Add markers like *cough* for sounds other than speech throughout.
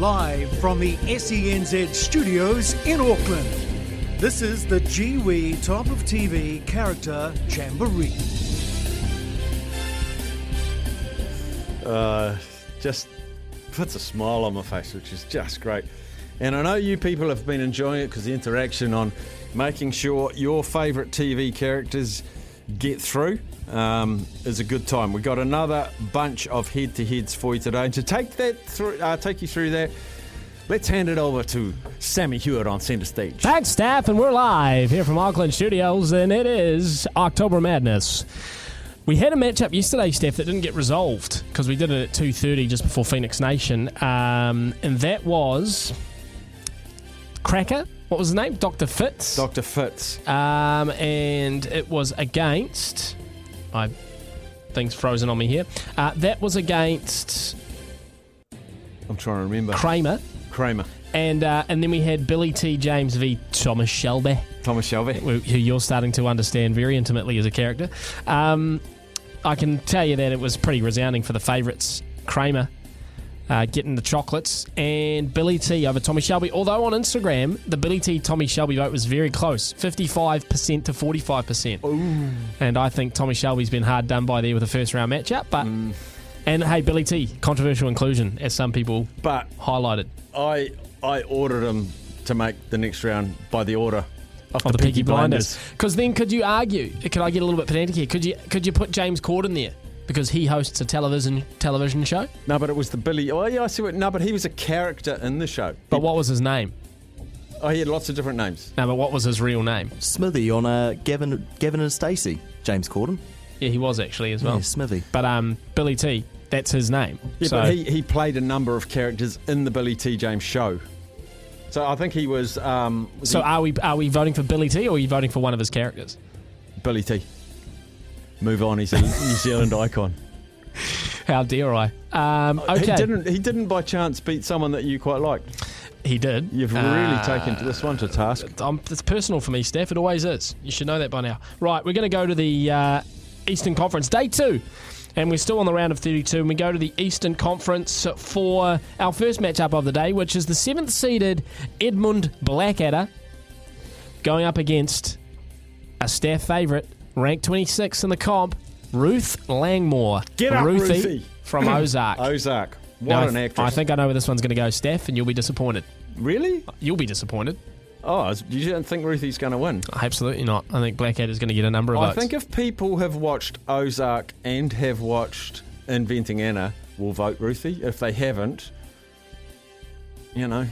Live from the SENZ studios in Auckland. This is the Kiwi Top of TV Character Jamboree. uh, just puts a smile on my face, which is just great. And I know you people have been enjoying it because the interaction on making sure your favourite TV characters get through um, is a good time. We've got another bunch of head-to-heads for you today. And to take that through, uh, take you through that, let's hand it over to Sammy Hewitt on centre stage. Thanks, staff, and we're live here from Auckland Studios, and it is October Madness. We had a matchup yesterday, Steph, that didn't get resolved because we did it at two thirty just before Phoenix Nation, um, and that was Cracker. What was his name? Doctor Fitz. Dr. Fitz. Um, and it was against. I things frozen on me here. Uh, that was against I'm trying to remember. Kramer, Kramer. and uh, and then we had Billy T. James v. Thomas Shelby. Thomas Shelby. who you're starting to understand very intimately as a character. Um, I can tell you that it was pretty resounding for the favourites. Kramer uh, getting the chocolates and Billy T over Tommy Shelby. Although on Instagram, the Billy T Tommy Shelby vote was very close 55% to 45%. And I think Tommy Shelby's been hard done by there with a first round matchup. But And hey, Billy T, controversial inclusion, as some people But highlighted. I I ordered him to make the next round by the order of, of the, Peaky Blinders. Because then, could you argue? Could I get a little bit pedantic here? Could you could you put James Corden there because he hosts a television television show? No, but it was the Billy. Oh, yeah, I see what. No, but he was a character in the show. But what was his name? Oh, he had lots of different names. No, but what was his real name? Smithy on uh, Gavin, Gavin and Stacey. James Corden. Yeah, he was actually as well. Yeah, Smithy. But um, Billy T, that's his name. Yeah, so but he, he played a number of characters in the Billy T. James show. So I think he was. Um, so he- are we are we voting for Billy T or are you voting for one of his characters? Billy T. Move on. He's a New Zealand icon. How dare I? Um, okay, He didn't. He didn't by chance beat someone that you quite liked. He did. You've really Uh, taken this one to task. Um, it's personal for me, Steph. It always is. You should know that by now. Right, we're going to go to the uh, Eastern Conference, day two. And we're still on the round of 32, and we go to the Eastern Conference for our first matchup of the day, which is the seventh seeded Edmund Blackadder going up against a staff favourite, ranked 26 in the comp, Ruth Langmore. Get up, Ruthie Ruthie. from *clears throat* Ozark. Ozark. What Now, I an actress. I think I know where this one's going to go, Steph, and you'll be disappointed. Really? You'll be disappointed. Oh, you don't think Ruthie's going to win? Absolutely not. I think Blackadder is going to get a number of I votes. think if people have watched Ozark and have watched Inventing Anna, will vote Ruthie. If they haven't, you know,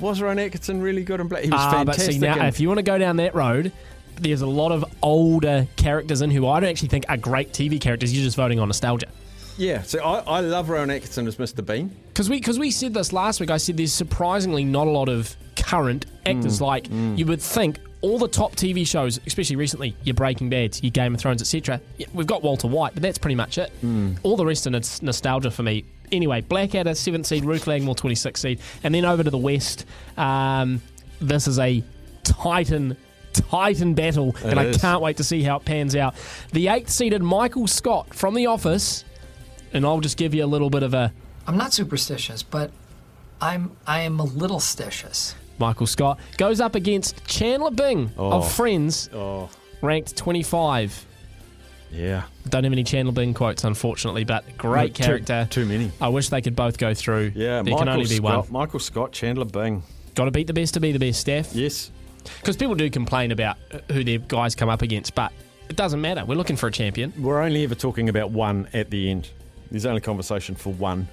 was Rowan Atkinson really good in Black? He was Ah, but see now, if you want to go down that road, there's a lot of older characters in who I don't actually think are great TV characters. You're just voting on nostalgia. yeah, so I, I love Rowan Atkinson as Mr. Bean. Because we because we said this last week. I said there's surprisingly not a lot of current Mm, actors. like you would think all the top TV shows, especially recently, your Breaking Bad, your Game of Thrones, etc. We've got Walter White, but that's pretty much it. Mm. All the rest of it's nostalgia for me. Anyway, Blackadder, seventh seed, Ruth Langmore, 26th seed, and then over to the west. Um, this is a Titan. Titan battle, and I can't wait to see how it pans out. The eighth seeded Michael Scott from The Office, and I'll just give you a little bit of a I'm not superstitious, but I'm I am a little stitious. Michael Scott goes up against Chandler Bing Oh. of Friends, Oh, ranked 25. yeah. Don't have any Chandler Bing quotes, unfortunately, but great Too- character. Too, many. I wish they could both go through. Yeah, there Michael can only be Scott, one. Michael Scott, Chandler Bing. Got to beat the best to be the best, Steph. Yes. Because people do complain about uh, who their guys come up against, but it doesn't matter. We're looking for a champion. We're only ever talking about one at the end. There's only conversation for one.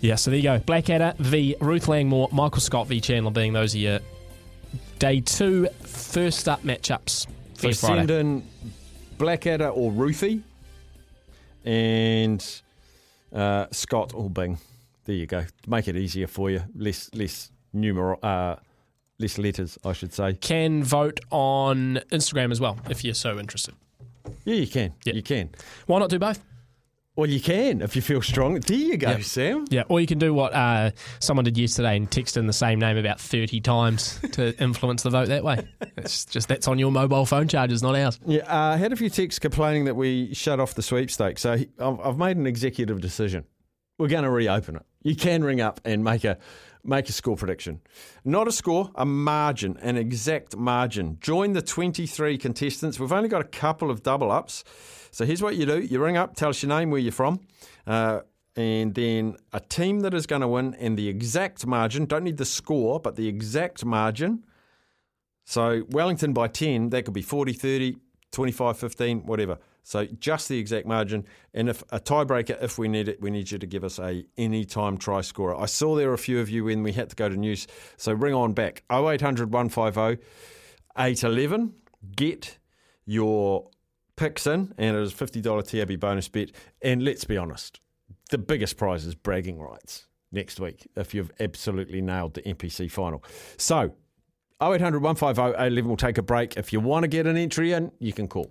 Yeah, so there you go. Blackadder v Ruth Langmore, Michael Scott v Chandler Bing those are your day two first up matchups for So Friday. send in Blackadder or Ruthie and uh, Scott or Bing. There you go. Make it easier for you. Less less numer uh, less letters, I should say. Can vote on Instagram as well if you're so interested. Yeah, you can. Yeah. You can. Why not do both? Well, you can if you feel strong. There you go, Yeah. Sam. Yeah, or you can do what uh, someone did yesterday and text in the same name about 30 times to *laughs* influence the vote that way. It's just that's on your mobile phone charges, not ours. Yeah, uh, I had a few texts complaining that we shut off the sweepstakes. So I've, I've made an executive decision. We're going to reopen it. You can ring up and make a make a score prediction. Not a score, a margin, an exact margin. Join the 23 contestants. We've only got a couple of double ups. So here's what you do. You ring up, tell us your name, where you're from, uh, and then a team that is going to win and the exact margin. Don't need the score, but the exact margin. So Wellington by 10, that could be 40, 30, 25, 15, whatever. So just the exact margin. And if a tiebreaker, if we need it, we need you to give us a anytime try scorer. I saw there were a few of you when we had to go to news. So ring on back 0800 150 811. Get your picks in, and it is $50 TAB bonus bet. And let's be honest, the biggest prize is bragging rights next week if you've absolutely nailed the NPC final. So 0800 150 811 will take a break. If you want to get an entry in, you can call.